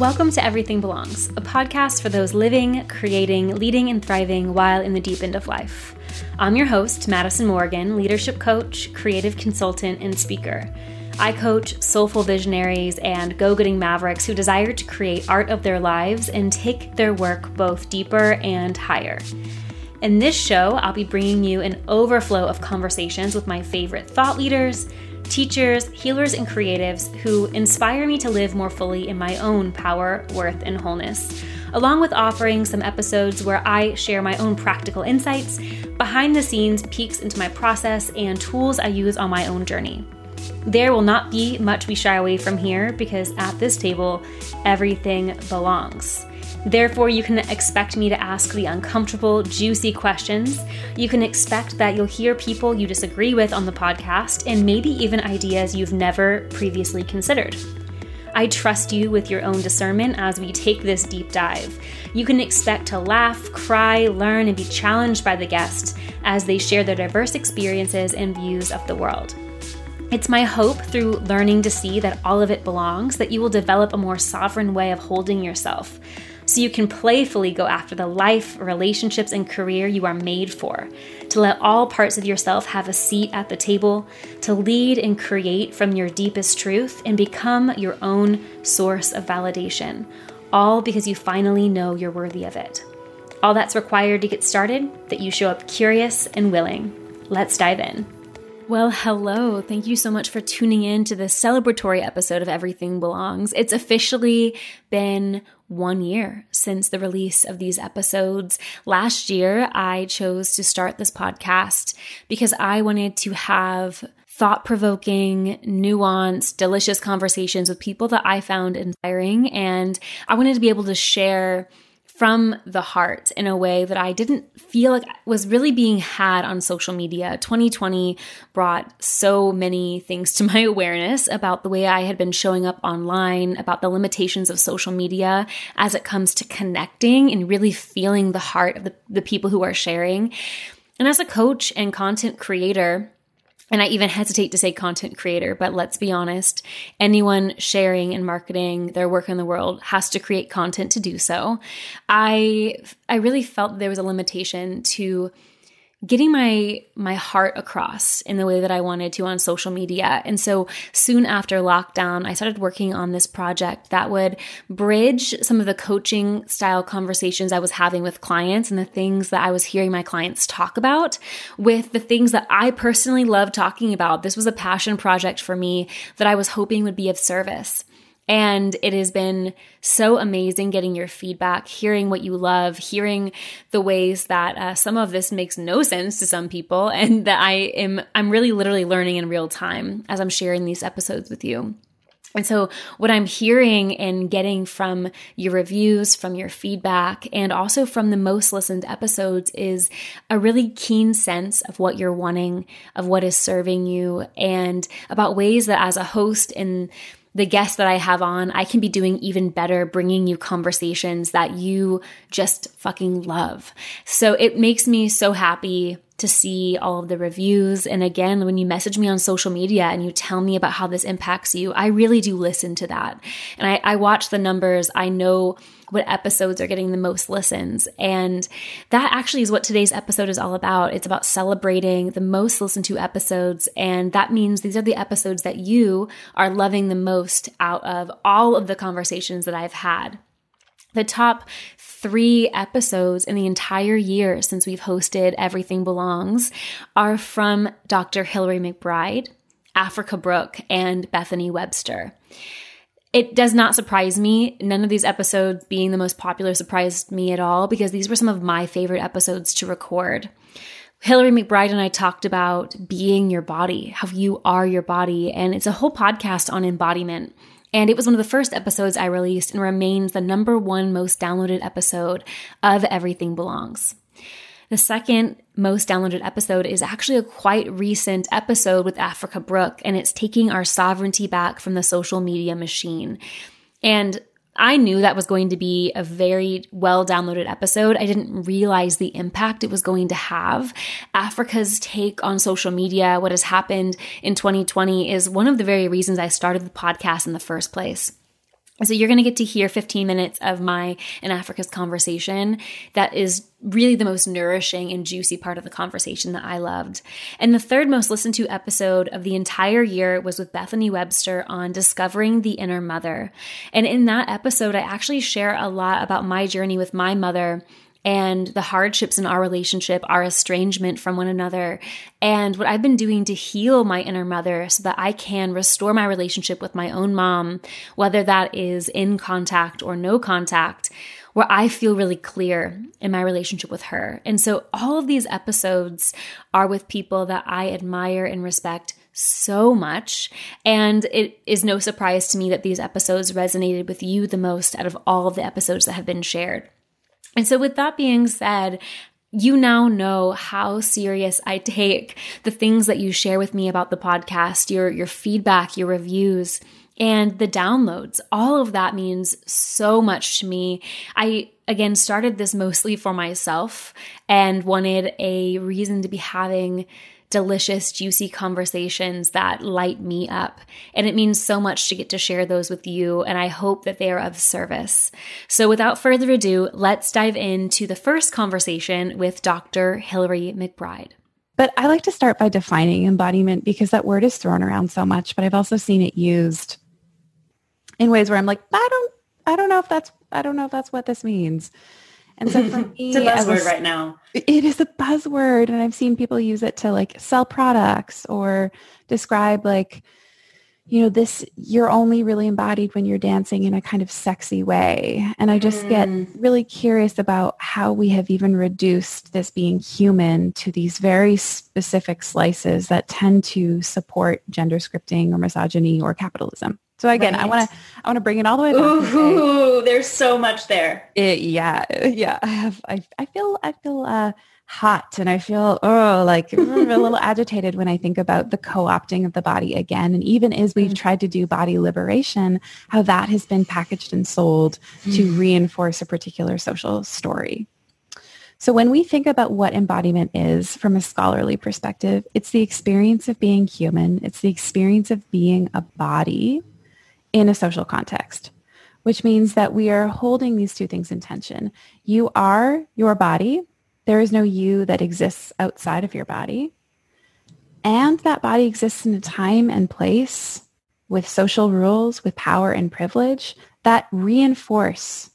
Welcome to Everything Belongs, a podcast for those living, creating, leading, and thriving while in the deep end of life. I'm your host, Madison Morgan, leadership coach, creative consultant, and speaker. I coach soulful visionaries and go getting mavericks who desire to create art of their lives and take their work both deeper and higher. In this show, I'll be bringing you an overflow of conversations with my favorite thought leaders teachers, healers, and creatives who inspire me to live more fully in my own power, worth, and wholeness, along with offering some episodes where I share my own practical insights, behind the scenes peeks into my process, and tools I use on my own journey. There will not be much we shy away from here because at this table, everything belongs. Therefore, you can expect me to ask the uncomfortable, juicy questions. You can expect that you'll hear people you disagree with on the podcast and maybe even ideas you've never previously considered. I trust you with your own discernment as we take this deep dive. You can expect to laugh, cry, learn, and be challenged by the guests as they share their diverse experiences and views of the world. It's my hope through learning to see that all of it belongs that you will develop a more sovereign way of holding yourself so you can playfully go after the life, relationships, and career you are made for, to let all parts of yourself have a seat at the table, to lead and create from your deepest truth and become your own source of validation, all because you finally know you're worthy of it. All that's required to get started, that you show up curious and willing. Let's dive in. Well, hello. Thank you so much for tuning in to this celebratory episode of Everything Belongs. It's officially been one year since the release of these episodes. Last year, I chose to start this podcast because I wanted to have thought provoking, nuanced, delicious conversations with people that I found inspiring. And I wanted to be able to share from the heart in a way that I didn't feel like was really being had on social media. 2020 brought so many things to my awareness about the way I had been showing up online, about the limitations of social media as it comes to connecting and really feeling the heart of the, the people who are sharing. And as a coach and content creator, and I even hesitate to say content creator, but let's be honest, anyone sharing and marketing their work in the world has to create content to do so. I I really felt there was a limitation to getting my my heart across in the way that I wanted to on social media. And so soon after lockdown, I started working on this project that would bridge some of the coaching style conversations I was having with clients and the things that I was hearing my clients talk about with the things that I personally love talking about. This was a passion project for me that I was hoping would be of service. And it has been so amazing getting your feedback, hearing what you love, hearing the ways that uh, some of this makes no sense to some people, and that I am, I'm really literally learning in real time as I'm sharing these episodes with you. And so, what I'm hearing and getting from your reviews, from your feedback, and also from the most listened episodes is a really keen sense of what you're wanting, of what is serving you, and about ways that as a host in the guests that I have on, I can be doing even better bringing you conversations that you just fucking love. So it makes me so happy to see all of the reviews. And again, when you message me on social media and you tell me about how this impacts you, I really do listen to that. And I, I watch the numbers. I know what episodes are getting the most listens. And that actually is what today's episode is all about. It's about celebrating the most listened to episodes. And that means these are the episodes that you are loving the most out of all of the conversations that I've had. The top three episodes in the entire year since we've hosted Everything Belongs are from Dr. Hillary McBride, Africa Brooke, and Bethany Webster. It does not surprise me. None of these episodes being the most popular surprised me at all because these were some of my favorite episodes to record. Hillary McBride and I talked about being your body, how you are your body, and it's a whole podcast on embodiment. And it was one of the first episodes I released and remains the number one most downloaded episode of Everything Belongs. The second most downloaded episode is actually a quite recent episode with Africa Brooke, and it's taking our sovereignty back from the social media machine. And I knew that was going to be a very well downloaded episode. I didn't realize the impact it was going to have. Africa's take on social media, what has happened in 2020, is one of the very reasons I started the podcast in the first place. So you're going to get to hear 15 minutes of my and Africa's conversation that is really the most nourishing and juicy part of the conversation that I loved. And the third most listened to episode of the entire year was with Bethany Webster on discovering the inner mother. And in that episode, I actually share a lot about my journey with my mother and the hardships in our relationship, our estrangement from one another, and what I've been doing to heal my inner mother so that I can restore my relationship with my own mom, whether that is in contact or no contact, where I feel really clear in my relationship with her. And so all of these episodes are with people that I admire and respect so much. And it is no surprise to me that these episodes resonated with you the most out of all of the episodes that have been shared. And so, with that being said, you now know how serious I take the things that you share with me about the podcast, your, your feedback, your reviews, and the downloads. All of that means so much to me. I, again, started this mostly for myself and wanted a reason to be having delicious, juicy conversations that light me up. And it means so much to get to share those with you. And I hope that they are of service. So without further ado, let's dive into the first conversation with Dr. Hillary McBride. But I like to start by defining embodiment because that word is thrown around so much, but I've also seen it used in ways where I'm like, I don't, I don't know if that's, I don't know if that's what this means. And so for me, it's a buzzword was, right now. It is a buzzword. And I've seen people use it to like sell products or describe like, you know, this, you're only really embodied when you're dancing in a kind of sexy way. And I just mm. get really curious about how we have even reduced this being human to these very specific slices that tend to support gender scripting or misogyny or capitalism. So again, right. I want to I want to bring it all the way back. Ooh, there's so much there. It, yeah, yeah. I have I I feel I feel uh, hot and I feel oh like a little agitated when I think about the co-opting of the body again. And even as we've mm. tried to do body liberation, how that has been packaged and sold mm. to reinforce a particular social story. So when we think about what embodiment is from a scholarly perspective, it's the experience of being human. It's the experience of being a body in a social context, which means that we are holding these two things in tension. You are your body. There is no you that exists outside of your body. And that body exists in a time and place with social rules, with power and privilege that reinforce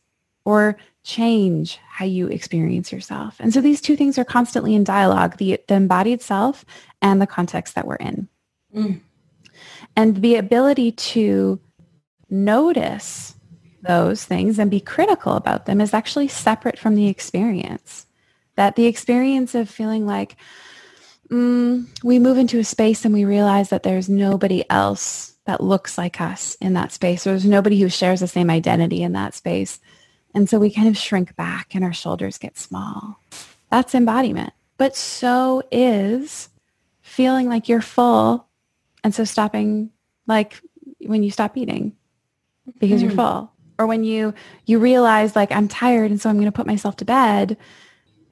or change how you experience yourself. And so these two things are constantly in dialogue, the, the embodied self and the context that we're in. Mm. And the ability to notice those things and be critical about them is actually separate from the experience. That the experience of feeling like mm, we move into a space and we realize that there's nobody else that looks like us in that space. There's nobody who shares the same identity in that space. And so we kind of shrink back and our shoulders get small. That's embodiment. But so is feeling like you're full. And so stopping like when you stop eating because mm. you're full or when you you realize like i'm tired and so i'm going to put myself to bed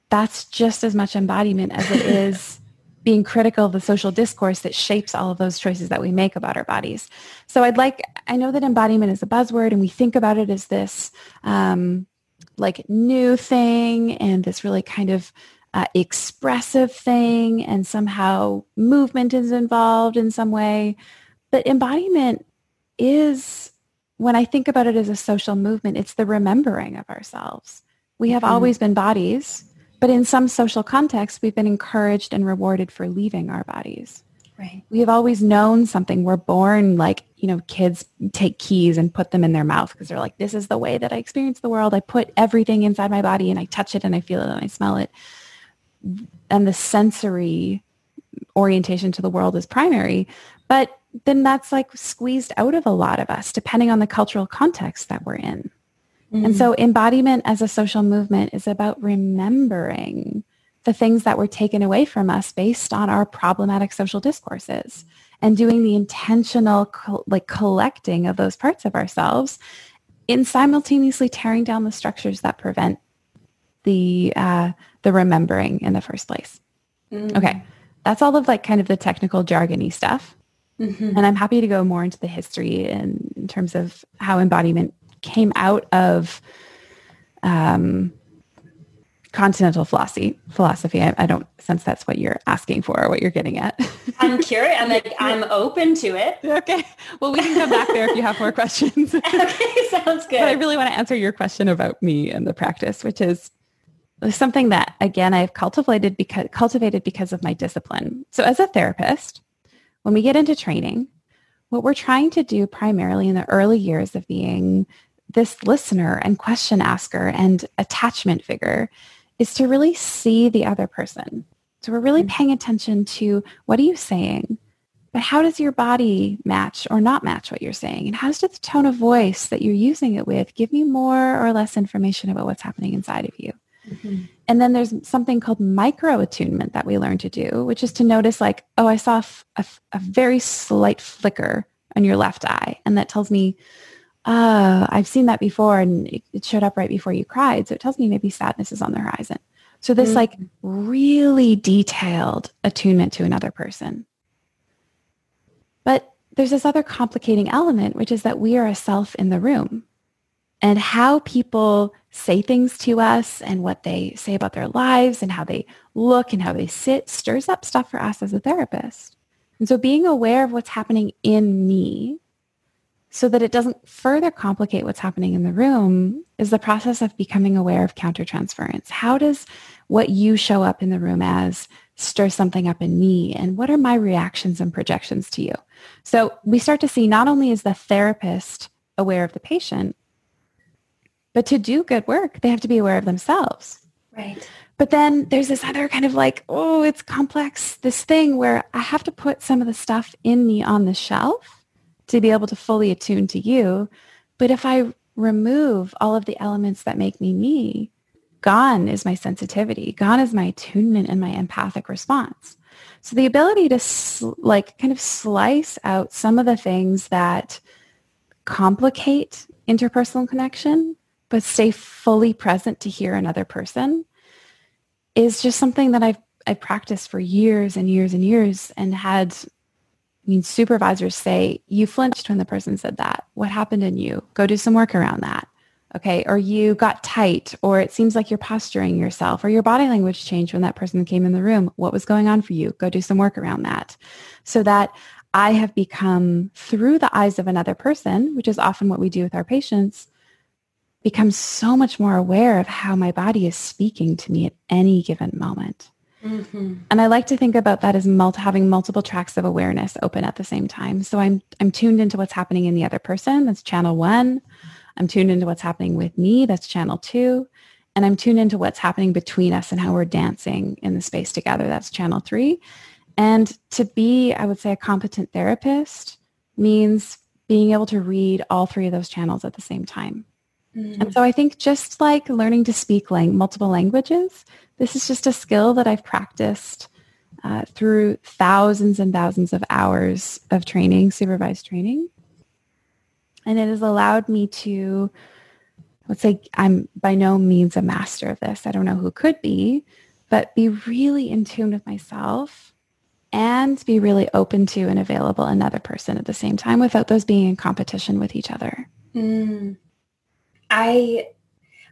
that's just as much embodiment as it is being critical of the social discourse that shapes all of those choices that we make about our bodies. So i'd like i know that embodiment is a buzzword and we think about it as this um, like new thing and this really kind of uh, expressive thing and somehow movement is involved in some way. But embodiment is when I think about it as a social movement, it's the remembering of ourselves. We have mm-hmm. always been bodies, but in some social contexts, we've been encouraged and rewarded for leaving our bodies. Right. We have always known something. We're born like, you know, kids take keys and put them in their mouth because they're like, this is the way that I experience the world. I put everything inside my body and I touch it and I feel it and I smell it. And the sensory orientation to the world is primary. But then that's like squeezed out of a lot of us, depending on the cultural context that we're in. Mm-hmm. And so embodiment as a social movement is about remembering the things that were taken away from us based on our problematic social discourses and doing the intentional co- like collecting of those parts of ourselves in simultaneously tearing down the structures that prevent the uh, the remembering in the first place. Mm-hmm. Okay, that's all of like kind of the technical jargony stuff. Mm-hmm. And I'm happy to go more into the history in, in terms of how embodiment came out of um, continental philosophy. Philosophy. I, I, don't sense that's what you're asking for or what you're getting at. I'm curious. I'm like, I'm open to it. Okay. Well, we can come back there if you have more questions. okay, sounds good. But I really want to answer your question about me and the practice, which is something that again I've cultivated because cultivated because of my discipline. So as a therapist, when we get into training, what we're trying to do primarily in the early years of being this listener and question asker and attachment figure is to really see the other person. So we're really mm-hmm. paying attention to what are you saying? But how does your body match or not match what you're saying? And how does the tone of voice that you're using it with give me more or less information about what's happening inside of you? Mm-hmm. And then there's something called micro attunement that we learn to do, which is to notice like, oh, I saw a, a very slight flicker on your left eye. And that tells me, uh, I've seen that before and it showed up right before you cried. So it tells me maybe sadness is on the horizon. So this mm-hmm. like really detailed attunement to another person. But there's this other complicating element, which is that we are a self in the room and how people say things to us and what they say about their lives and how they look and how they sit stirs up stuff for us as a therapist. And so being aware of what's happening in me so that it doesn't further complicate what's happening in the room is the process of becoming aware of countertransference. How does what you show up in the room as stir something up in me? And what are my reactions and projections to you? So we start to see not only is the therapist aware of the patient, but to do good work, they have to be aware of themselves. Right. But then there's this other kind of like, oh, it's complex, this thing where I have to put some of the stuff in me on the shelf to be able to fully attune to you. But if I remove all of the elements that make me me, gone is my sensitivity. Gone is my attunement and my empathic response. So the ability to sl- like kind of slice out some of the things that complicate interpersonal connection but stay fully present to hear another person is just something that I've I practiced for years and years and years and had I mean supervisors say, you flinched when the person said that. What happened in you? Go do some work around that. Okay. Or you got tight or it seems like you're posturing yourself or your body language changed when that person came in the room. What was going on for you? Go do some work around that. So that I have become through the eyes of another person, which is often what we do with our patients, become so much more aware of how my body is speaking to me at any given moment. Mm-hmm. And I like to think about that as multi- having multiple tracks of awareness open at the same time. So I'm I'm tuned into what's happening in the other person. That's channel one. I'm tuned into what's happening with me. That's channel two. And I'm tuned into what's happening between us and how we're dancing in the space together. That's channel three. And to be, I would say, a competent therapist means being able to read all three of those channels at the same time. And so I think just like learning to speak lang- multiple languages, this is just a skill that I've practiced uh, through thousands and thousands of hours of training, supervised training. And it has allowed me to, let's say I'm by no means a master of this. I don't know who could be, but be really in tune with myself and be really open to and available another person at the same time without those being in competition with each other. Mm. I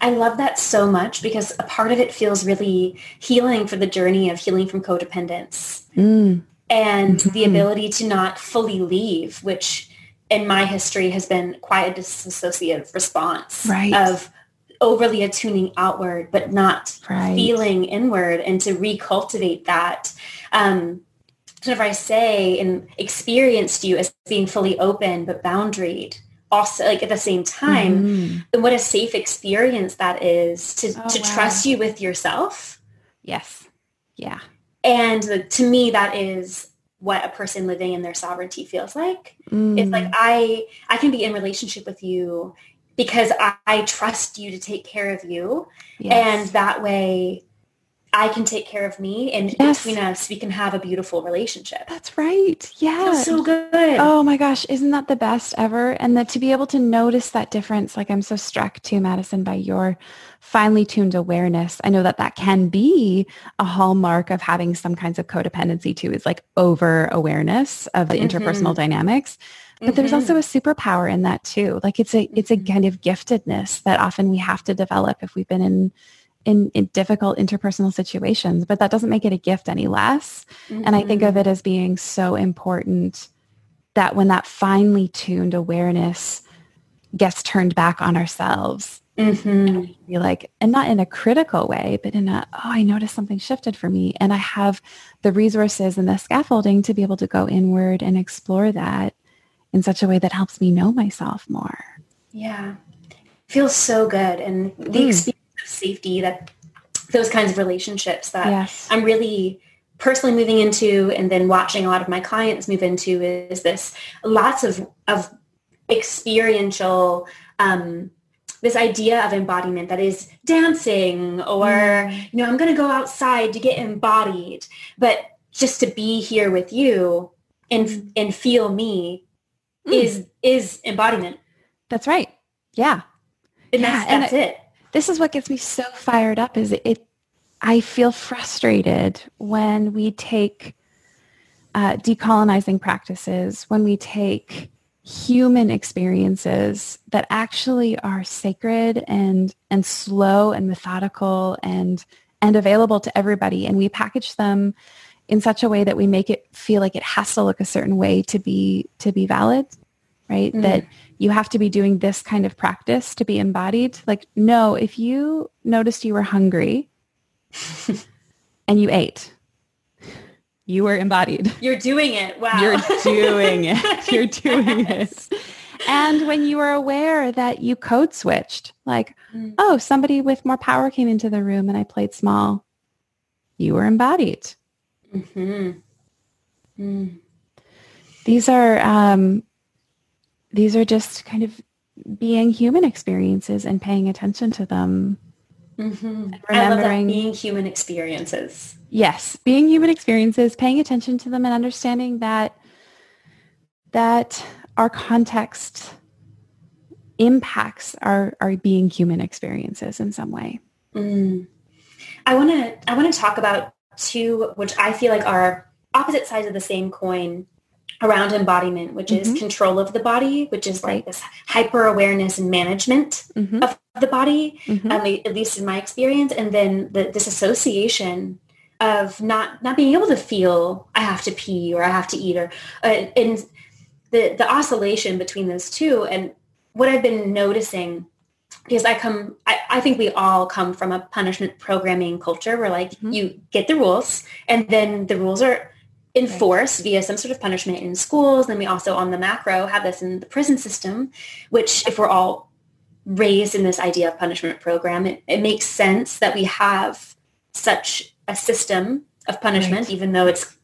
I love that so much because a part of it feels really healing for the journey of healing from codependence mm. and mm-hmm. the ability to not fully leave, which in my history has been quite a disassociative response right. of overly attuning outward, but not right. feeling inward and to recultivate that. Um, whenever I say and experienced you as being fully open, but boundaried, also like at the same time mm-hmm. and what a safe experience that is to oh, to wow. trust you with yourself yes yeah and the, to me that is what a person living in their sovereignty feels like mm. it's like i i can be in relationship with you because I, I trust you to take care of you yes. and that way I can take care of me and yes. between us we can have a beautiful relationship. That's right. Yeah. so good. Oh my gosh, isn't that the best ever? And that to be able to notice that difference, like I'm so struck too, Madison, by your finely tuned awareness. I know that that can be a hallmark of having some kinds of codependency too, is like over awareness of the mm-hmm. interpersonal dynamics. But mm-hmm. there's also a superpower in that too. Like it's a, it's a mm-hmm. kind of giftedness that often we have to develop if we've been in in, in, difficult interpersonal situations, but that doesn't make it a gift any less. Mm-hmm. And I think of mm-hmm. it as being so important that when that finely tuned awareness gets turned back on ourselves, mm-hmm. be like, and not in a critical way, but in a, oh, I noticed something shifted for me. And I have the resources and the scaffolding to be able to go inward and explore that in such a way that helps me know myself more. Yeah. Feels so good. And the mm. experience safety, that those kinds of relationships that yes. I'm really personally moving into and then watching a lot of my clients move into is this lots of, of experiential um, this idea of embodiment that is dancing or mm. you know i'm going to go outside to get embodied but just to be here with you and and feel me mm. is is embodiment that's right yeah and yeah, that's, that's and it, it this is what gets me so fired up is it, it I feel frustrated when we take uh, decolonizing practices, when we take human experiences that actually are sacred and and slow and methodical and and available to everybody and we package them in such a way that we make it feel like it has to look a certain way to be to be valid right mm. that you have to be doing this kind of practice to be embodied. Like, no, if you noticed you were hungry and you ate, you were embodied. You're doing it. Wow. You're doing it. You're doing yes. it. And when you were aware that you code switched, like, mm. oh, somebody with more power came into the room and I played small, you were embodied. Mm-hmm. Mm. These are um, these are just kind of being human experiences and paying attention to them. Mm-hmm. Remembering being human experiences. Yes, being human experiences, paying attention to them and understanding that that our context impacts our, our being human experiences in some way. Mm. I want to I want to talk about two which I feel like are opposite sides of the same coin around embodiment, which mm-hmm. is control of the body, which is like this hyper awareness and management mm-hmm. of the body, mm-hmm. um, at least in my experience, and then the, this association of not not being able to feel I have to pee or I have to eat or uh, and the the oscillation between those two and what I've been noticing because I come I, I think we all come from a punishment programming culture where like mm-hmm. you get the rules and then the rules are enforce right. via some sort of punishment in schools. Then we also on the macro have this in the prison system, which if we're all raised in this idea of punishment program, it, it makes sense that we have such a system of punishment, right. even though it's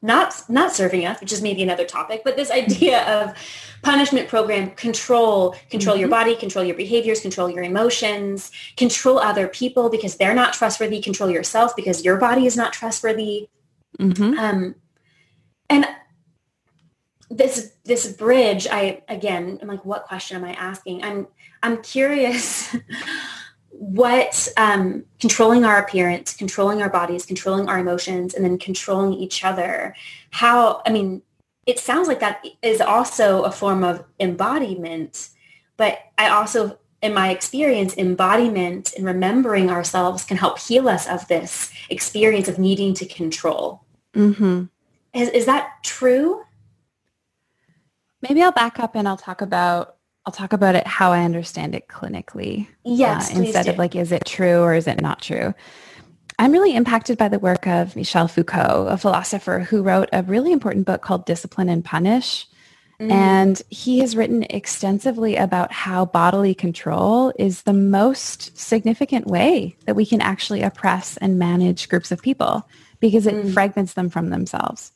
not not serving us, which is maybe another topic, but this idea of punishment program control, control mm-hmm. your body, control your behaviors, control your emotions, control other people because they're not trustworthy, control yourself because your body is not trustworthy. Mm-hmm. Um, and this this bridge, I again, I'm like, what question am I asking? I'm I'm curious what um, controlling our appearance, controlling our bodies, controlling our emotions, and then controlling each other. How I mean, it sounds like that is also a form of embodiment, but I also in my experience, embodiment and remembering ourselves can help heal us of this experience of needing to control. Mm-hmm. Is, is that true? Maybe I'll back up and I'll talk about I'll talk about it how I understand it clinically. Yes, uh, instead do. of like, is it true or is it not true? I'm really impacted by the work of Michel Foucault, a philosopher who wrote a really important book called Discipline and Punish. Mm. And he has written extensively about how bodily control is the most significant way that we can actually oppress and manage groups of people because it mm. fragments them from themselves.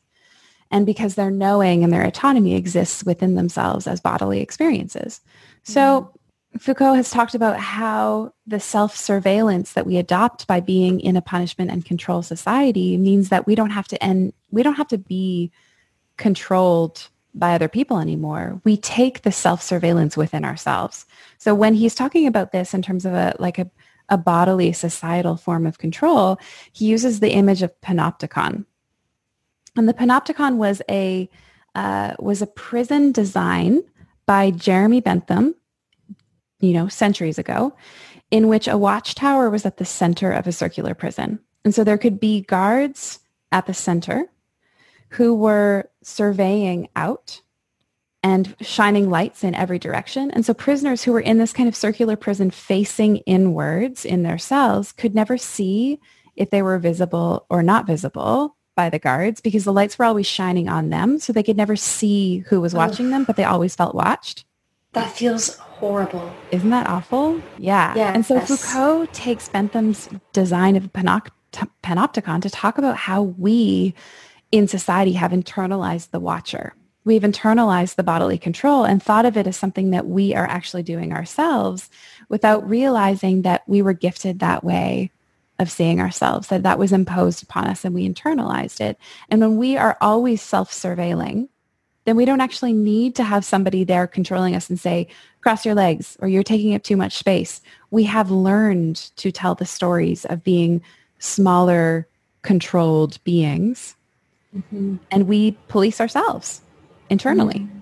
And because their knowing and their autonomy exists within themselves as bodily experiences. So mm. Foucault has talked about how the self-surveillance that we adopt by being in a punishment and control society means that we don't have to end, we don't have to be controlled by other people anymore. We take the self-surveillance within ourselves. So when he's talking about this in terms of a like a, a bodily societal form of control, he uses the image of panopticon. And the panopticon was a uh, was a prison design by Jeremy Bentham, you know, centuries ago, in which a watchtower was at the center of a circular prison. And so there could be guards at the center who were surveying out and shining lights in every direction. And so prisoners who were in this kind of circular prison facing inwards in their cells could never see if they were visible or not visible by the guards because the lights were always shining on them. So they could never see who was watching them, but they always felt watched. That feels horrible. Isn't that awful? Yeah. Yeah. And so Foucault takes Bentham's design of panopt- panopticon to talk about how we in society have internalized the watcher. We've internalized the bodily control and thought of it as something that we are actually doing ourselves without realizing that we were gifted that way of seeing ourselves, that that was imposed upon us and we internalized it. And when we are always self-surveilling, then we don't actually need to have somebody there controlling us and say, cross your legs or you're taking up too much space. We have learned to tell the stories of being smaller, controlled beings. Mm-hmm. And we police ourselves internally. Mm-hmm.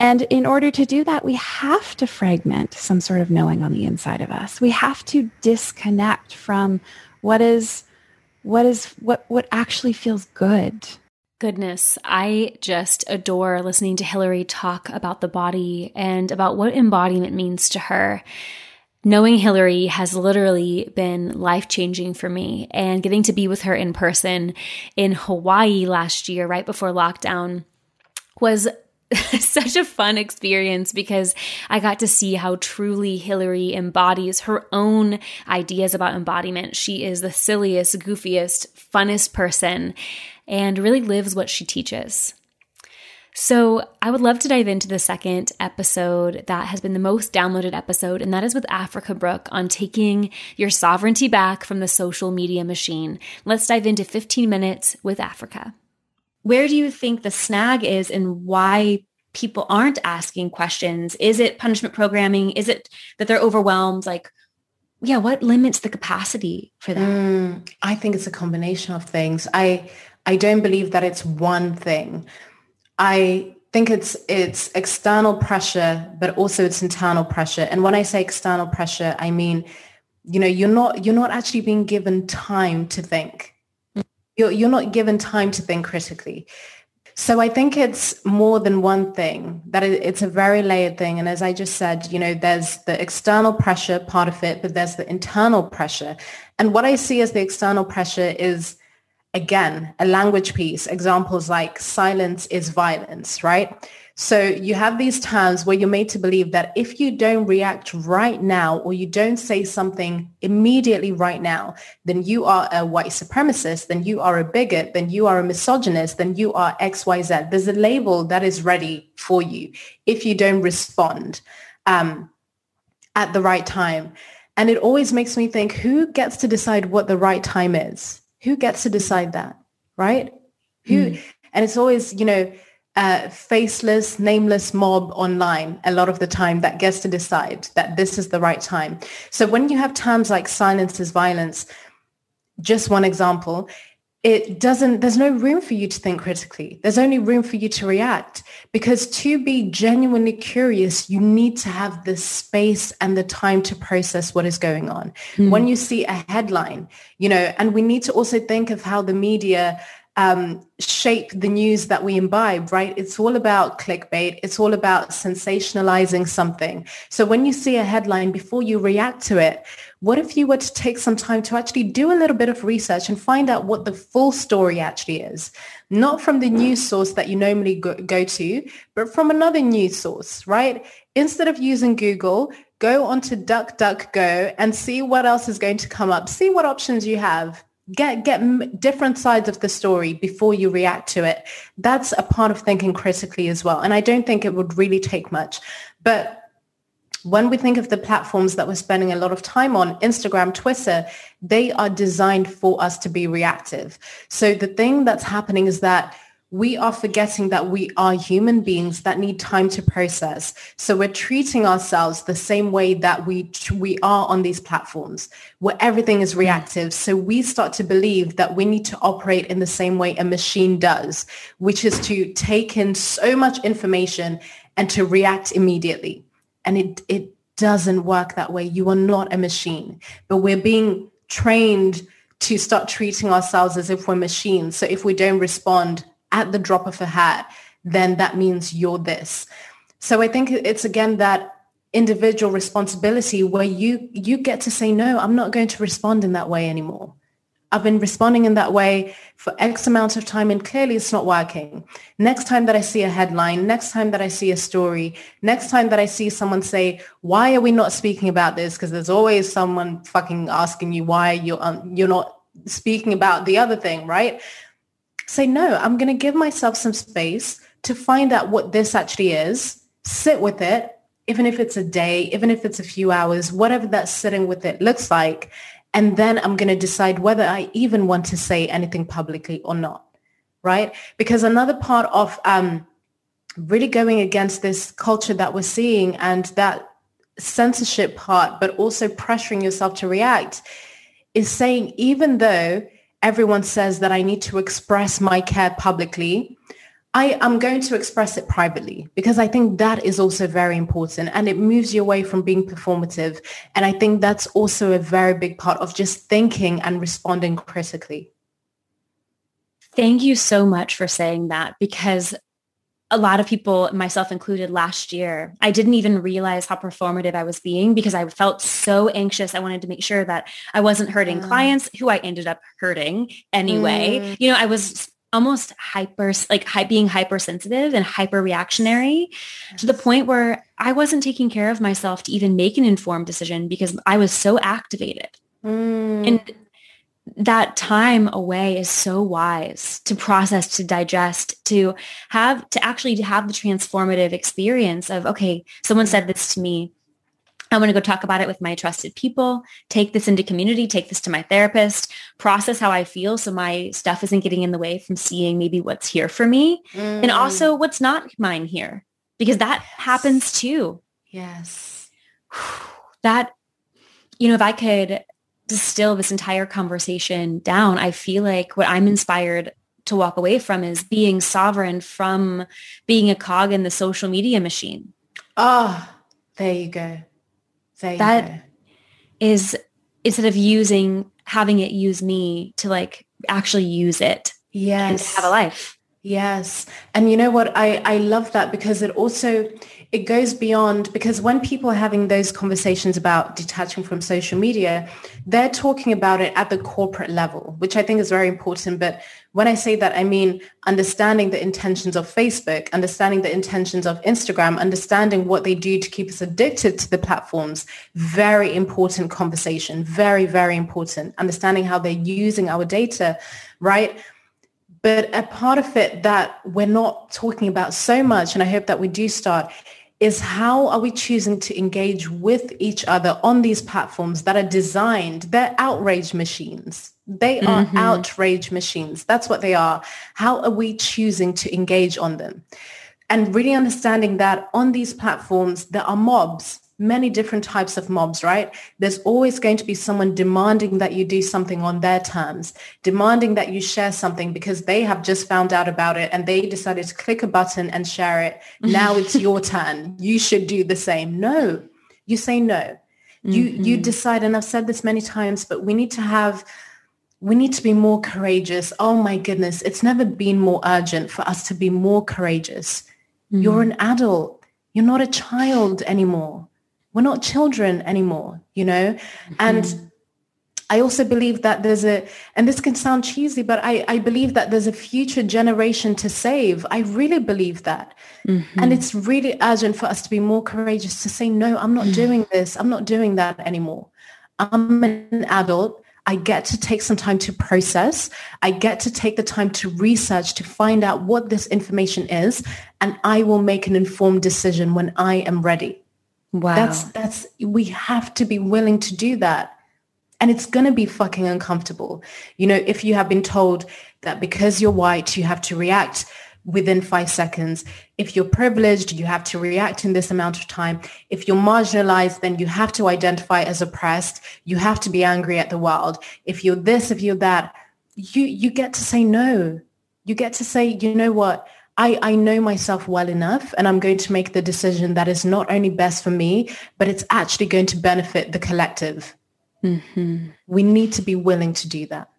And in order to do that, we have to fragment some sort of knowing on the inside of us. We have to disconnect from what is what is what what actually feels good. Goodness, I just adore listening to Hillary talk about the body and about what embodiment means to her. Knowing Hillary has literally been life changing for me and getting to be with her in person in Hawaii last year, right before lockdown, was such a fun experience because I got to see how truly Hillary embodies her own ideas about embodiment. She is the silliest, goofiest, funnest person and really lives what she teaches. So, I would love to dive into the second episode that has been the most downloaded episode, and that is with Africa Brooke on taking your sovereignty back from the social media machine. Let's dive into 15 minutes with Africa where do you think the snag is and why people aren't asking questions? Is it punishment programming? Is it that they're overwhelmed? Like, yeah, what limits the capacity for that? Mm, I think it's a combination of things. I I don't believe that it's one thing. I think it's it's external pressure, but also it's internal pressure. And when I say external pressure, I mean, you know, you're not you're not actually being given time to think you're, you're not given time to think critically. So I think it's more than one thing, that it's a very layered thing. And as I just said, you know, there's the external pressure part of it, but there's the internal pressure. And what I see as the external pressure is, again, a language piece, examples like silence is violence, right? So you have these times where you're made to believe that if you don't react right now or you don't say something immediately right now, then you are a white supremacist, then you are a bigot, then you are a misogynist, then you are XYZ. There's a label that is ready for you if you don't respond um, at the right time. And it always makes me think, who gets to decide what the right time is? Who gets to decide that, right? Who? Mm. And it's always, you know, uh, faceless, nameless mob online a lot of the time that gets to decide that this is the right time. So when you have terms like silence is violence, just one example, it doesn't, there's no room for you to think critically. There's only room for you to react because to be genuinely curious, you need to have the space and the time to process what is going on. Mm. When you see a headline, you know, and we need to also think of how the media um, shape the news that we imbibe, right? It's all about clickbait. It's all about sensationalizing something. So when you see a headline, before you react to it, what if you were to take some time to actually do a little bit of research and find out what the full story actually is? Not from the news source that you normally go, go to, but from another news source, right? Instead of using Google, go onto DuckDuckGo and see what else is going to come up. See what options you have get get different sides of the story before you react to it that's a part of thinking critically as well and i don't think it would really take much but when we think of the platforms that we're spending a lot of time on, Instagram, Twitter, they are designed for us to be reactive. So the thing that's happening is that we are forgetting that we are human beings that need time to process. So we're treating ourselves the same way that we we are on these platforms where everything is reactive. So we start to believe that we need to operate in the same way a machine does, which is to take in so much information and to react immediately. And it it doesn't work that way. You are not a machine, but we're being trained to start treating ourselves as if we're machines. So if we don't respond at the drop of a hat, then that means you're this. So I think it's again that individual responsibility where you you get to say no i'm not going to respond in that way anymore. I've been responding in that way for x amount of time and clearly it's not working. Next time that i see a headline next time that i see a story next time that i see someone say why are we not speaking about this? Because there's always someone fucking asking you why you're um, you're not speaking about the other thing right say, no, I'm going to give myself some space to find out what this actually is, sit with it, even if it's a day, even if it's a few hours, whatever that sitting with it looks like. And then I'm going to decide whether I even want to say anything publicly or not. Right? Because another part of um, really going against this culture that we're seeing and that censorship part, but also pressuring yourself to react is saying, even though everyone says that I need to express my care publicly, I am going to express it privately because I think that is also very important and it moves you away from being performative. And I think that's also a very big part of just thinking and responding critically. Thank you so much for saying that because a lot of people, myself included last year, I didn't even realize how performative I was being because I felt so anxious. I wanted to make sure that I wasn't hurting mm. clients who I ended up hurting anyway. Mm. You know, I was almost hyper, like hy- being hypersensitive and hyper reactionary yes. to the point where I wasn't taking care of myself to even make an informed decision because I was so activated. Mm. And that time away is so wise to process, to digest, to have, to actually have the transformative experience of, okay, someone said this to me. I'm going to go talk about it with my trusted people, take this into community, take this to my therapist, process how I feel so my stuff isn't getting in the way from seeing maybe what's here for me mm. and also what's not mine here because that yes. happens too. Yes. That, you know, if I could distill this entire conversation down, I feel like what I'm inspired to walk away from is being sovereign from being a cog in the social media machine. Oh, there you go. There that go. is instead of using having it use me to like actually use it. Yes. And have a life. Yes. And you know what? I, I love that because it also, it goes beyond, because when people are having those conversations about detaching from social media, they're talking about it at the corporate level, which I think is very important. But when I say that, I mean understanding the intentions of Facebook, understanding the intentions of Instagram, understanding what they do to keep us addicted to the platforms. Very important conversation. Very, very important. Understanding how they're using our data, right? But a part of it that we're not talking about so much, and I hope that we do start, is how are we choosing to engage with each other on these platforms that are designed, they're outrage machines. They are mm-hmm. outrage machines. That's what they are. How are we choosing to engage on them? And really understanding that on these platforms, there are mobs many different types of mobs, right? There's always going to be someone demanding that you do something on their terms, demanding that you share something because they have just found out about it and they decided to click a button and share it. Now it's your turn. You should do the same. No, you say no. You, mm-hmm. you decide, and I've said this many times, but we need to have we need to be more courageous. Oh my goodness, it's never been more urgent for us to be more courageous. Mm. You're an adult. You're not a child anymore we're not children anymore, you know? Mm-hmm. And I also believe that there's a, and this can sound cheesy, but I, I believe that there's a future generation to save. I really believe that. Mm-hmm. And it's really urgent for us to be more courageous to say, no, I'm not doing this. I'm not doing that anymore. I'm an adult. I get to take some time to process. I get to take the time to research, to find out what this information is, and I will make an informed decision when I am ready Wow. That's that's we have to be willing to do that. And it's going to be fucking uncomfortable. You know, if you have been told that because you're white, you have to react within five seconds. If you're privileged, you have to react in this amount of time. If you're marginalized, then you have to identify as oppressed. You have to be angry at the world. If you're this, if you're that, you, you get to say no. You get to say, you know what? I, I know myself well enough and I'm going to make the decision that is not only best for me, but it's actually going to benefit the collective. Mm-hmm. We need to be willing to do that.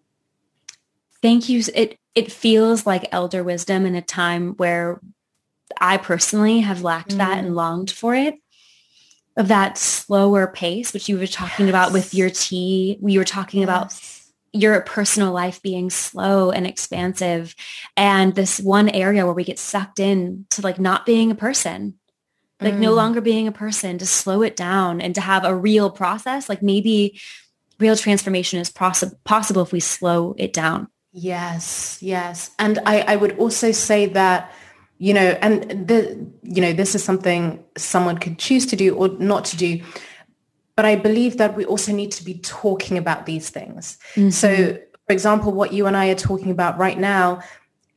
Thank you. It it feels like elder wisdom in a time where I personally have lacked mm. that and mm. longed for it of that slower pace, which you were talking yes. about with your tea. We were talking yes. about your personal life being slow and expansive and this one area where we get sucked in to like not being a person like mm. no longer being a person to slow it down and to have a real process like maybe real transformation is poss- possible if we slow it down yes yes and i i would also say that you know and the you know this is something someone could choose to do or not to do but I believe that we also need to be talking about these things. Mm-hmm. So, for example, what you and I are talking about right now,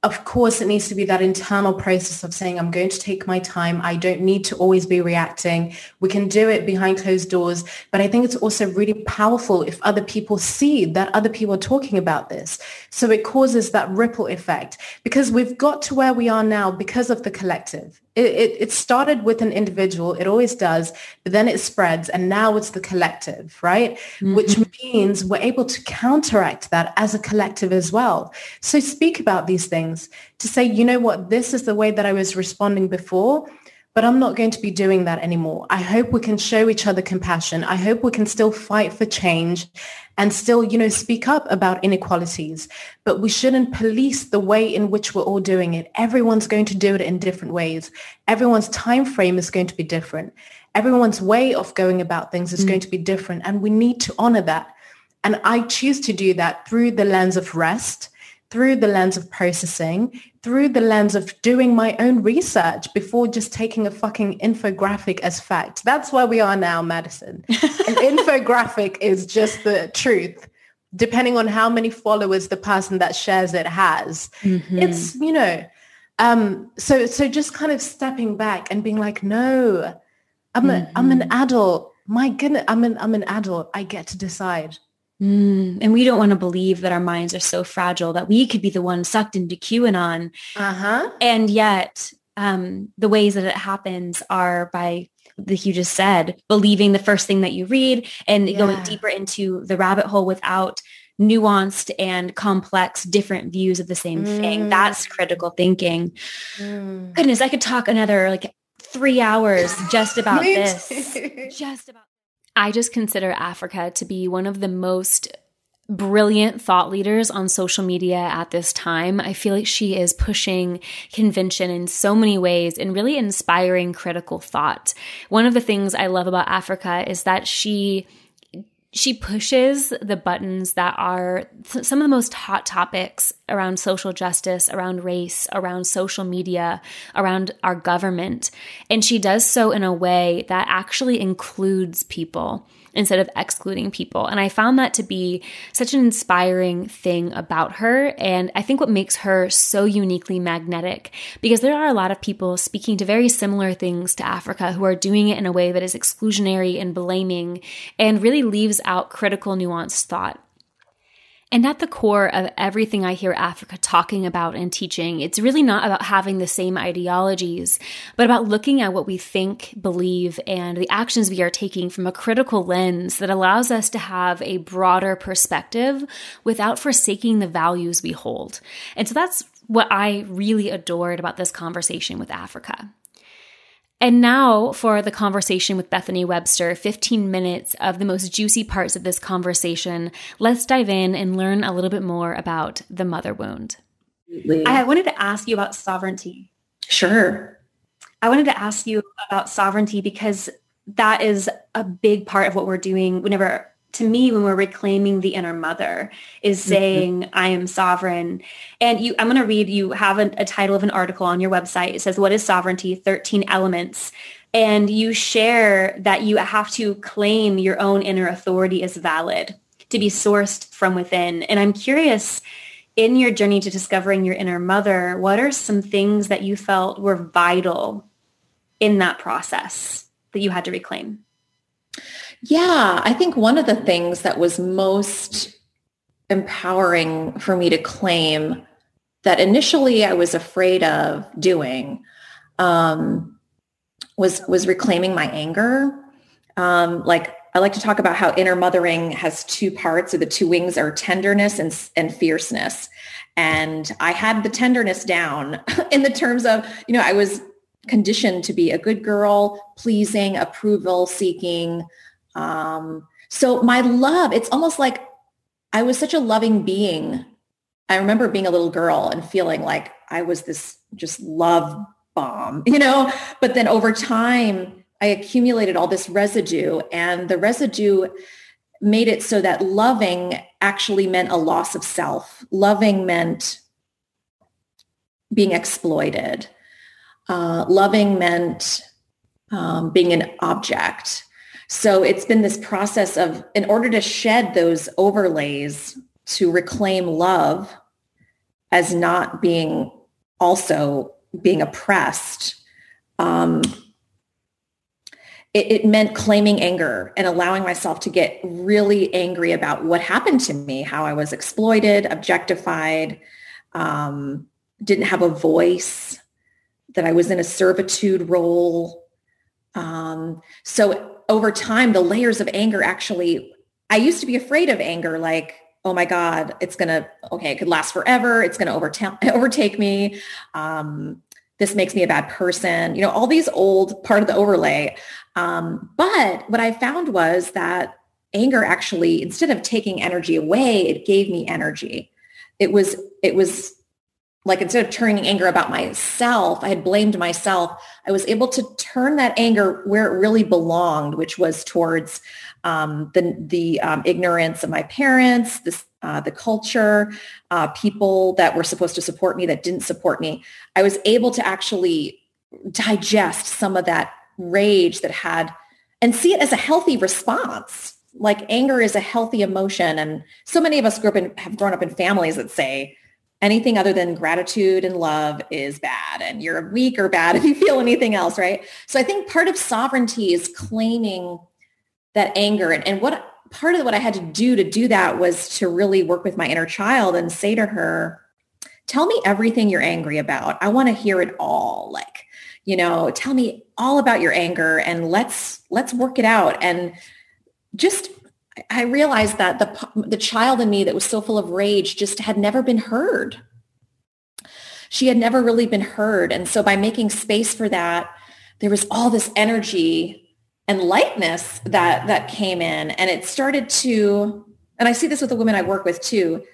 of course, it needs to be that internal process of saying, I'm going to take my time. I don't need to always be reacting. We can do it behind closed doors. But I think it's also really powerful if other people see that other people are talking about this. So it causes that ripple effect because we've got to where we are now because of the collective. It, it, started with an individual. It always does, but then it spreads and now it's the collective, right? Mm-hmm. Which means we're able to counteract that as a collective as well. So speak about these things to say, you know what, this is the way that I was responding before but I'm not going to be doing that anymore. I hope we can show each other compassion. I hope we can still fight for change and still, you know, speak up about inequalities. But we shouldn't police the way in which we're all doing it. Everyone's going to do it in different ways. Everyone's time frame is going to be different. Everyone's way of going about things is mm. going to be different. And we need to honor that. And I choose to do that through the lens of rest through the lens of processing, through the lens of doing my own research before just taking a fucking infographic as fact. That's where we are now, Madison. An infographic is just the truth, depending on how many followers the person that shares it has. Mm-hmm. It's, you know, um, so so just kind of stepping back and being like, no, I'm mm-hmm. a, I'm an mm-hmm. adult. My goodness, I'm an I'm an adult. I get to decide. Mm, and we don't want to believe that our minds are so fragile that we could be the one sucked into QAnon. Uh-huh. And yet, um, the ways that it happens are by like you just said, believing the first thing that you read and yeah. going deeper into the rabbit hole without nuanced and complex different views of the same mm. thing. That's critical thinking. Mm. Goodness, I could talk another like three hours just about this. just about I just consider Africa to be one of the most brilliant thought leaders on social media at this time. I feel like she is pushing convention in so many ways and really inspiring critical thought. One of the things I love about Africa is that she she pushes the buttons that are some of the most hot topics around social justice, around race, around social media, around our government. And she does so in a way that actually includes people instead of excluding people. And I found that to be such an inspiring thing about her. And I think what makes her so uniquely magnetic, because there are a lot of people speaking to very similar things to Africa who are doing it in a way that is exclusionary and blaming and really leaves out critical, nuanced thought. And at the core of everything I hear Africa talking about and teaching, it's really not about having the same ideologies, but about looking at what we think, believe, and the actions we are taking from a critical lens that allows us to have a broader perspective without forsaking the values we hold. And so that's what I really adored about this conversation with Africa. And now for the conversation with Bethany Webster, 15 minutes of the most juicy parts of this conversation. Let's dive in and learn a little bit more about the mother wound. I wanted to ask you about sovereignty. Sure. I wanted to ask you about sovereignty because that is a big part of what we're doing whenever to me when we're reclaiming the inner mother is mm-hmm. saying mm-hmm. i am sovereign and you i'm going to read you have a, a, title of an article on your website it says what is sovereignty 13 elements And you share that you have to claim your own inner authority as valid to be sourced from within. And I'm curious, in your journey to discovering your inner mother, what are some things that you felt were vital in that process that you had to reclaim? Yeah, I think one of the things that was most empowering for me to claim that initially I was afraid of doing um, was was reclaiming my anger. Um, like I like to talk about how inner mothering has two parts, or the two wings are tenderness and, and fierceness. And I had the tenderness down in the terms of, you know, I was conditioned to be a good girl, pleasing, approval seeking. Um, so my love, it's almost like I was such a loving being. I remember being a little girl and feeling like I was this just love bomb, you know, but then over time, I accumulated all this residue and the residue made it so that loving actually meant a loss of self. Loving meant being exploited. Uh, loving meant um, being an object. So it's been this process of, in order to shed those overlays to reclaim love as not being also being oppressed, um, it, it, meant claiming anger and allowing myself to get really angry about what happened to me, how I was exploited, objectified, um, didn't have a voice, that I was in a servitude role. Um, so over time, the layers of anger actually, I used to be afraid of anger, like, oh my God, it's going to, okay, it could last forever. It's going to overtake, overtake me. Um, this makes me a bad person. You know, all these old part of the overlay. Um, but what I found was that anger actually, instead of taking energy away, it gave me energy. It was, it was like instead of turning anger about myself, I had blamed myself. I was able to turn that anger where it really belonged, which was towards um, the the um, ignorance of my parents, this, uh, the culture, uh, people that were supposed to support me that didn't support me. I was able to actually digest some of that rage that had and see it as a healthy response. Like anger is a healthy emotion, and so many of us grew up in, have grown up in families that say anything other than gratitude and love is bad and you're weak or bad if you feel anything else, right? So I think part of sovereignty is claiming that anger and, and what part of what I had to do to do that was to really work with my inner child and say to her, tell me everything you're angry about. I want to hear it all. Like, you know, tell me all about your anger and let's let's work it out and just I realized that the, the child in me that was so full of rage just had never been heard. She had never really been heard. And so by making space for that, there was all this energy and lightness that, that came in. And it started to, and I see this with the women I work with too,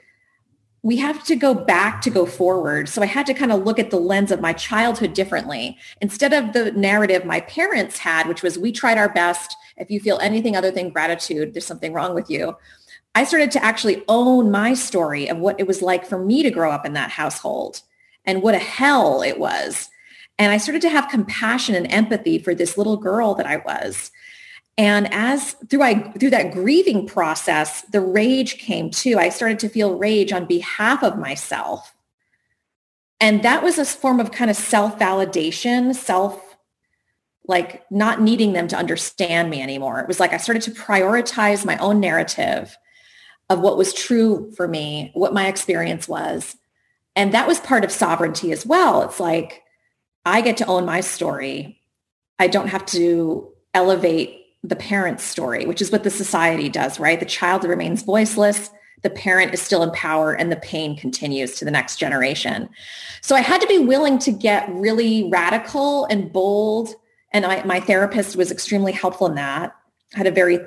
we have to go back to go forward. So I had to kind of look at the lens of my childhood differently. Instead of the narrative my parents had, which was we tried our best, if you feel anything other than gratitude, there's something wrong with you. I started to actually own my story of what it was like for me to grow up in that household and what a hell it was. And I started to have compassion and empathy for this little girl that I was. And as through I through that grieving process, the rage came too. I started to feel rage on behalf of myself. And that was a form of kind of self-validation, self like not needing them to understand me anymore. It was like I started to prioritize my own narrative of what was true for me, what my experience was. And that was part of sovereignty as well. It's like I get to own my story. I don't have to elevate the parent's story, which is what the society does, right? The child remains voiceless, the parent is still in power, and the pain continues to the next generation. So I had to be willing to get really radical and bold and I, my therapist was extremely helpful in that. I had a very,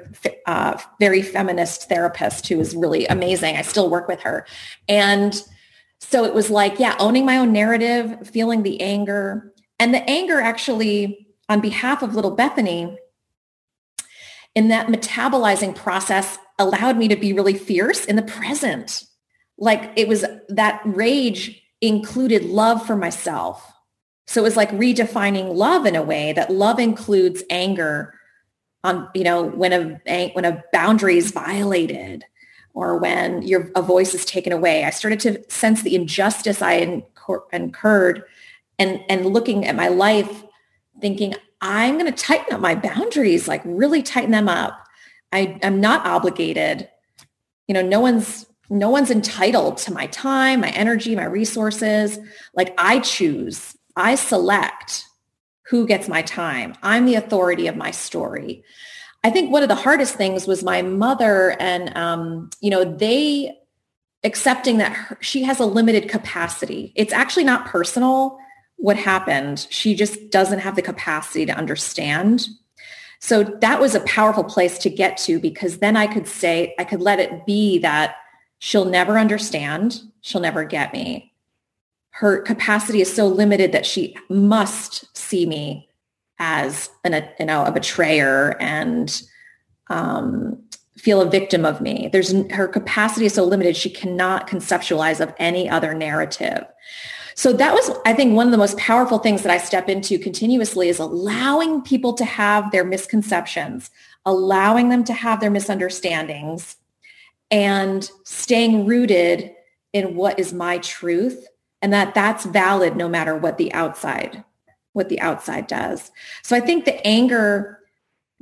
uh, very feminist therapist who was really amazing. I still work with her. And so it was like, yeah, owning my own narrative, feeling the anger. And the anger actually, on behalf of little Bethany, in that metabolizing process allowed me to be really fierce in the present. Like it was that rage included love for myself So it was like redefining love in a way that love includes anger on, you know, when a, when a boundary is violated or when your, a voice is taken away. I started to sense the injustice I incurred and, and looking at my life thinking, I'm going to tighten up my boundaries, like really tighten them up. I, I'm not obligated. You know, no one's no one's entitled to my time, my energy, my resources. Like I choose, I select who gets my time. I'm the authority of my story. I think one of the hardest things was my mother and, um, you know, they accepting that her, she has a limited capacity. It's actually not personal what happened. She just doesn't have the capacity to understand. So that was a powerful place to get to because then I could say, I could let it be that she'll never understand. She'll never get me. Her capacity is so limited that she must see me as an, you know, a betrayer and um, feel a victim of me. There's her capacity is so limited. She cannot conceptualize of any other narrative. So that was, I think, one of the most powerful things that I step into continuously is allowing people to have their misconceptions, allowing them to have their misunderstandings, and staying rooted in what is my truth and that that's valid no matter what the outside what the outside does. So I think the anger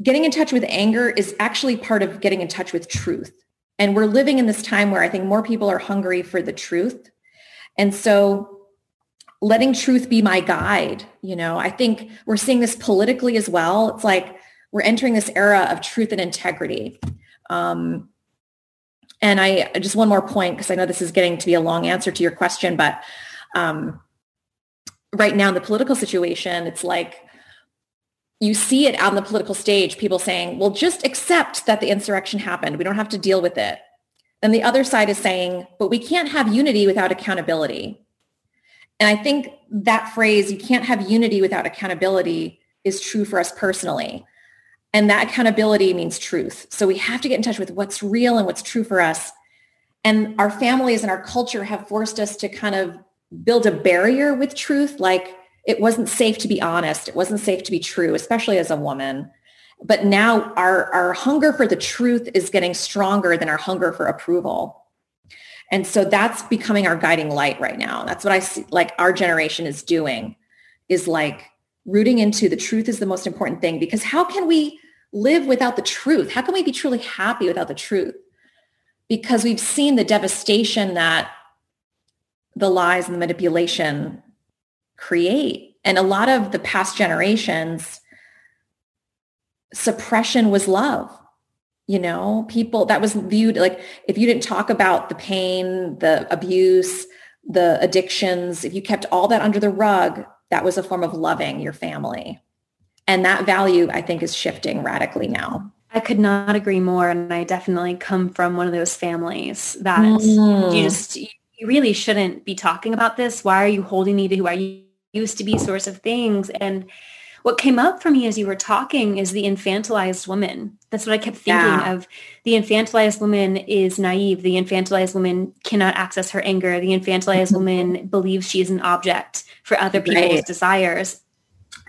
getting in touch with anger is actually part of getting in touch with truth. And we're living in this time where I think more people are hungry for the truth. And so letting truth be my guide. You know, I think we're seeing this politically as well. It's like we're entering this era of truth and integrity. Um, and I just one more point because I know this is getting to be a long answer to your question, but um, right now in the political situation, it's like you see it on the political stage, people saying, well, just accept that the insurrection happened. We don't have to deal with it. And the other side is saying, but we can't have unity without accountability. And I think that phrase, you can't have unity without accountability, is true for us personally. And that accountability means truth. So we have to get in touch with what's real and what's true for us. And our families and our culture have forced us to kind of build a barrier with truth. Like it wasn't safe to be honest. It wasn't safe to be true, especially as a woman. But now our, our hunger for the truth is getting stronger than our hunger for approval. And so that's becoming our guiding light right now. That's what I see like our generation is doing is like rooting into the truth is the most important thing because how can we live without the truth? How can we be truly happy without the truth? Because we've seen the devastation that the lies and the manipulation create. And a lot of the past generations, suppression was love you know people that was viewed like if you didn't talk about the pain the abuse the addictions if you kept all that under the rug that was a form of loving your family and that value i think is shifting radically now i could not agree more and i definitely come from one of those families that mm. you just you really shouldn't be talking about this why are you holding me to who i used to be source of things and what came up for me as you were talking is the infantilized woman. That's what I kept thinking yeah. of. The infantilized woman is naive. The infantilized woman cannot access her anger. The infantilized woman believes she is an object for other people's right. desires.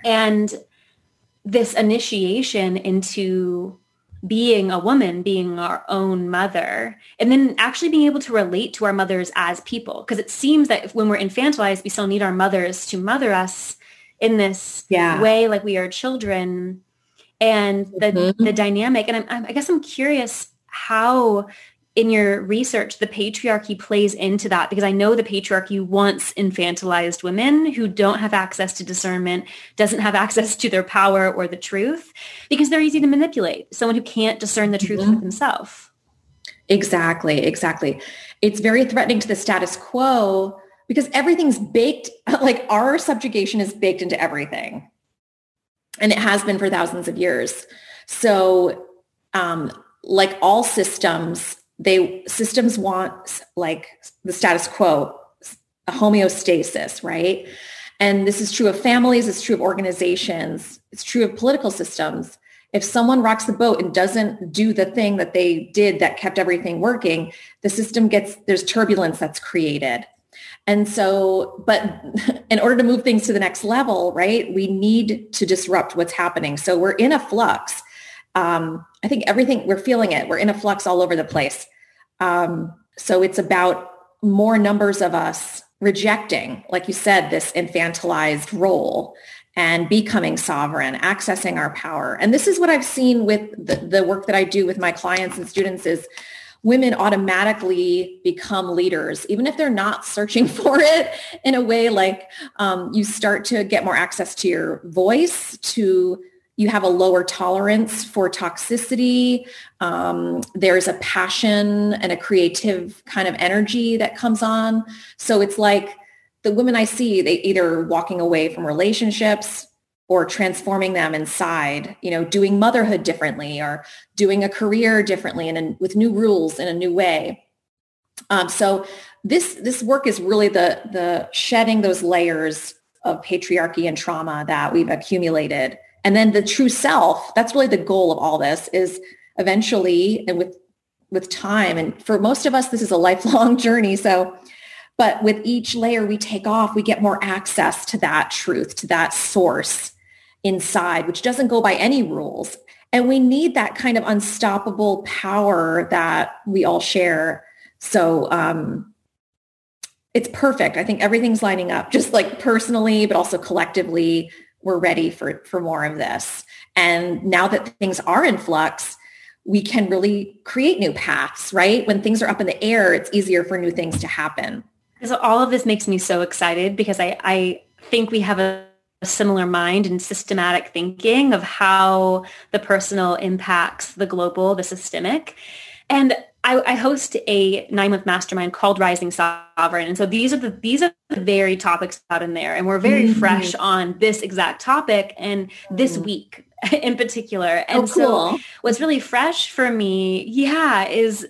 And this initiation into being a woman, being our own mother, and then actually being able to relate to our mothers as people. Because it seems that if, when we're infantilized, we still need our mothers to mother us in this yeah. way like we are children and the mm-hmm. the dynamic and I'm, i guess i'm curious how in your research the patriarchy plays into that because i know the patriarchy wants infantilized women who don't have access to discernment doesn't have access to their power or the truth because they're easy to manipulate someone who can't discern the truth mm-hmm. for themselves exactly exactly it's very threatening to the status quo because everything's baked, like our subjugation is baked into everything. And it has been for thousands of years. So um, like all systems, they systems want like the status quo, a homeostasis, right? And this is true of families, it's true of organizations, it's true of political systems. If someone rocks the boat and doesn't do the thing that they did that kept everything working, the system gets, there's turbulence that's created. And so, but in order to move things to the next level, right, we need to disrupt what's happening. So we're in a flux. Um, I think everything, we're feeling it. We're in a flux all over the place. Um, so it's about more numbers of us rejecting, like you said, this infantilized role and becoming sovereign, accessing our power. And this is what I've seen with the, the work that I do with my clients and students is women automatically become leaders, even if they're not searching for it in a way like um, you start to get more access to your voice, to you have a lower tolerance for toxicity. Um, there's a passion and a creative kind of energy that comes on. So it's like the women I see, they either walking away from relationships, or transforming them inside, you know, doing motherhood differently or doing a career differently and with new rules in a new way. Um, so this this work is really the the shedding those layers of patriarchy and trauma that we've accumulated. And then the true self, that's really the goal of all this is eventually and with with time and for most of us this is a lifelong journey. So but with each layer we take off, we get more access to that truth, to that source inside, which doesn't go by any rules. And we need that kind of unstoppable power that we all share. So um, it's perfect. I think everything's lining up, just like personally, but also collectively, we're ready for, for more of this. And now that things are in flux, we can really create new paths, right? When things are up in the air, it's easier for new things to happen. So all of this makes me so excited because I, I think we have a a similar mind and systematic thinking of how the personal impacts the global, the systemic. And I, I host a nine-month mastermind called Rising Sovereign. And so these are the these are the very topics out in there. And we're very mm-hmm. fresh on this exact topic and this mm. week in particular. And oh, cool. so what's really fresh for me, yeah, is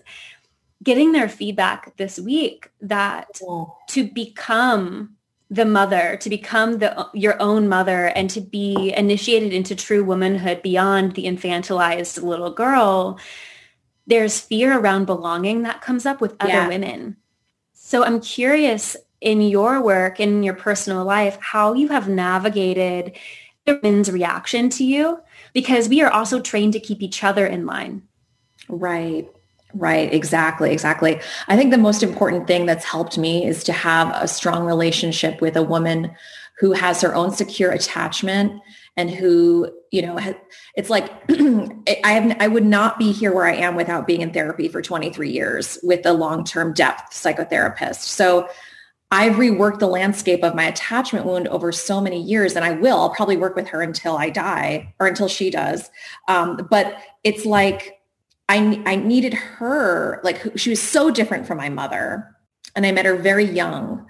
getting their feedback this week that cool. to become the mother, to become the, your own mother and to be initiated into true womanhood beyond the infantilized little girl, there's fear around belonging that comes up with other yeah. women. So I'm curious in your work, in your personal life, how you have navigated women's reaction to you, because we are also trained to keep each other in line. Right. Right, exactly, exactly. I think the most important thing that's helped me is to have a strong relationship with a woman who has her own secure attachment and who, you know, it's like I have I would not be here where I am without being in therapy for 23 years with a long-term depth psychotherapist. So I've reworked the landscape of my attachment wound over so many years, and I will. I'll probably work with her until I die or until she does. Um, but it's like I, I needed her, like she was so different from my mother. And I met her very young.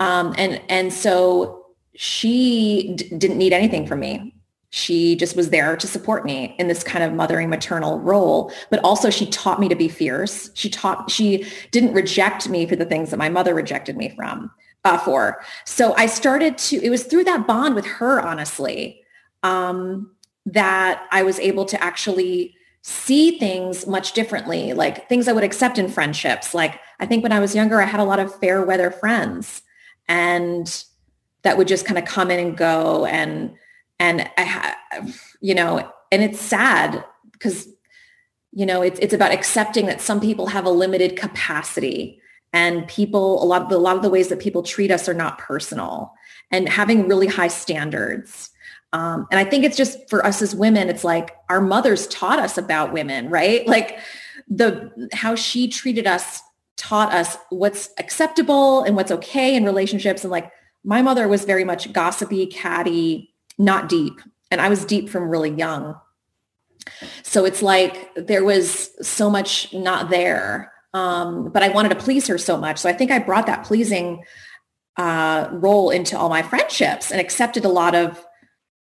Um, and, and so she d- didn't need anything from me. She just was there to support me in this kind of mothering maternal role. But also she taught me to be fierce. She taught, she didn't reject me for the things that my mother rejected me from, uh, for. So I started to, it was through that bond with her, honestly, um, that I was able to actually see things much differently, like things I would accept in friendships. Like I think when I was younger, I had a lot of fair weather friends and that would just kind of come in and go. And, and I have, you know, and it's sad because, you know, it's, it's about accepting that some people have a limited capacity and people, a lot, of, a lot of the ways that people treat us are not personal and having really high standards um, and I think it's just for us as women, it's like our mothers taught us about women, right? Like the how she treated us taught us what's acceptable and what's okay in relationships. And like my mother was very much gossipy, catty, not deep. And I was deep from really young. So it's like there was so much not there. Um, but I wanted to please her so much. So I think I brought that pleasing uh, role into all my friendships and accepted a lot of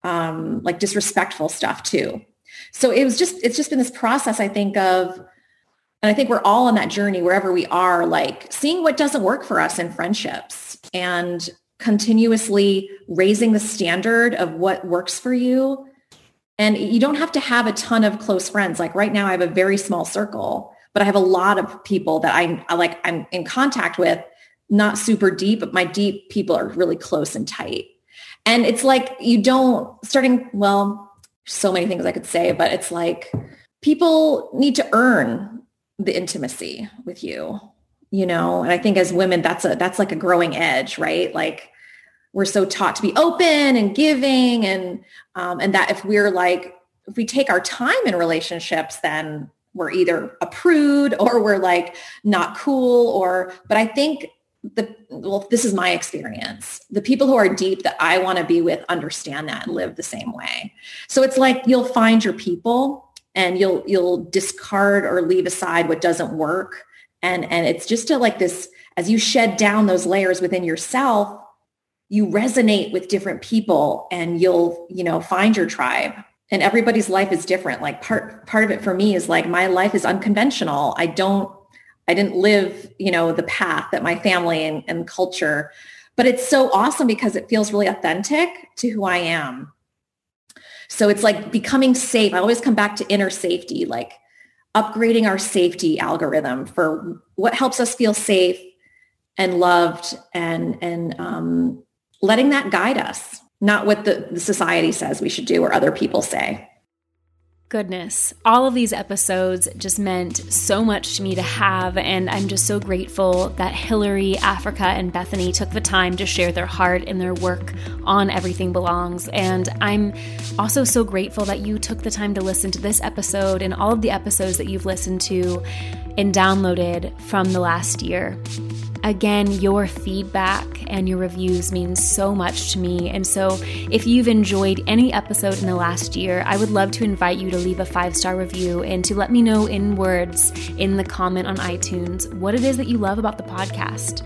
um, like disrespectful stuff too. So it was just, it's just been this process, I think of, and I think we're all on that journey wherever we are, like seeing what doesn't work for us in friendships and continuously raising the standard of what works for you. And you don't have to have a ton of close friends. Like right now I have a very small circle, but I have a lot of people that I, I like I'm in contact with not super deep, but my deep people are really close and tight. And it's like you don't starting, well, so many things I could say, but it's like people need to earn the intimacy with you, you know? And I think as women, that's a, that's like a growing edge, right? Like we're so taught to be open and giving and, um, and that if we're like, if we take our time in relationships, then we're either a prude or we're like not cool or, but I think the well this is my experience the people who are deep that i want to be with understand that and live the same way so it's like you'll find your people and you'll you'll discard or leave aside what doesn't work and and it's just a, like this as you shed down those layers within yourself you resonate with different people and you'll you know find your tribe and everybody's life is different like part part of it for me is like my life is unconventional i don't I didn't live, you know, the path that my family and, and culture, but it's so awesome because it feels really authentic to who I am. So it's like becoming safe. I always come back to inner safety, like upgrading our safety algorithm for what helps us feel safe and loved and, and um, letting that guide us, not what the, the society says we should do or other people say goodness, all of these episodes just meant so much to me to have. And I'm just so grateful that Hillary, Africa, and Bethany took the time to share their heart and their work on Everything Belongs. And I'm also so grateful that you took the time to listen to this episode and all of the episodes that you've listened to and downloaded from the last year. Again, your feedback and your reviews mean so much to me. And so, if you've enjoyed any episode in the last year, I would love to invite you to leave a five star review and to let me know in words in the comment on iTunes what it is that you love about the podcast.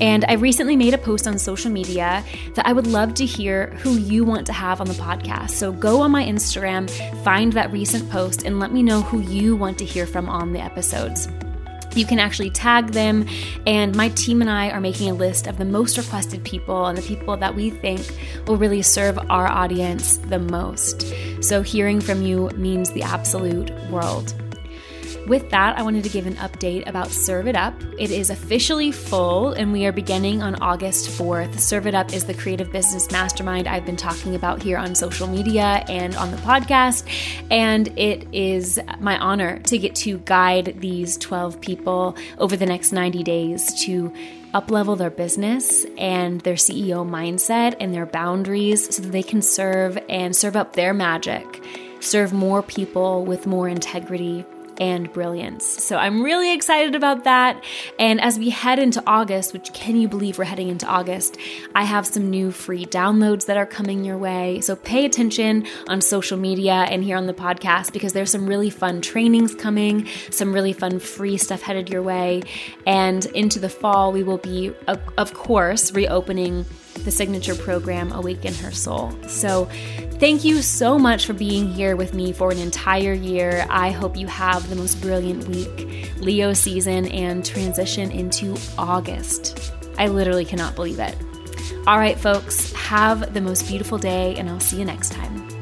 And I recently made a post on social media that I would love to hear who you want to have on the podcast. So go on my Instagram, find that recent post, and let me know who you want to hear from on the episodes. You can actually tag them, and my team and I are making a list of the most requested people and the people that we think will really serve our audience the most. So, hearing from you means the absolute world. With that, I wanted to give an update about Serve It Up. It is officially full and we are beginning on August 4th. Serve It Up is the creative business mastermind I've been talking about here on social media and on the podcast. And it is my honor to get to guide these 12 people over the next 90 days to uplevel their business and their CEO mindset and their boundaries so that they can serve and serve up their magic, serve more people with more integrity and brilliance. So I'm really excited about that. And as we head into August, which can you believe we're heading into August, I have some new free downloads that are coming your way. So pay attention on social media and here on the podcast because there's some really fun trainings coming, some really fun free stuff headed your way. And into the fall, we will be, of course, reopening the signature program, Awaken Her Soul. So, thank you so much for being here with me for an entire year. I hope you have the most brilliant week, Leo season, and transition into August. I literally cannot believe it. All right, folks, have the most beautiful day, and I'll see you next time.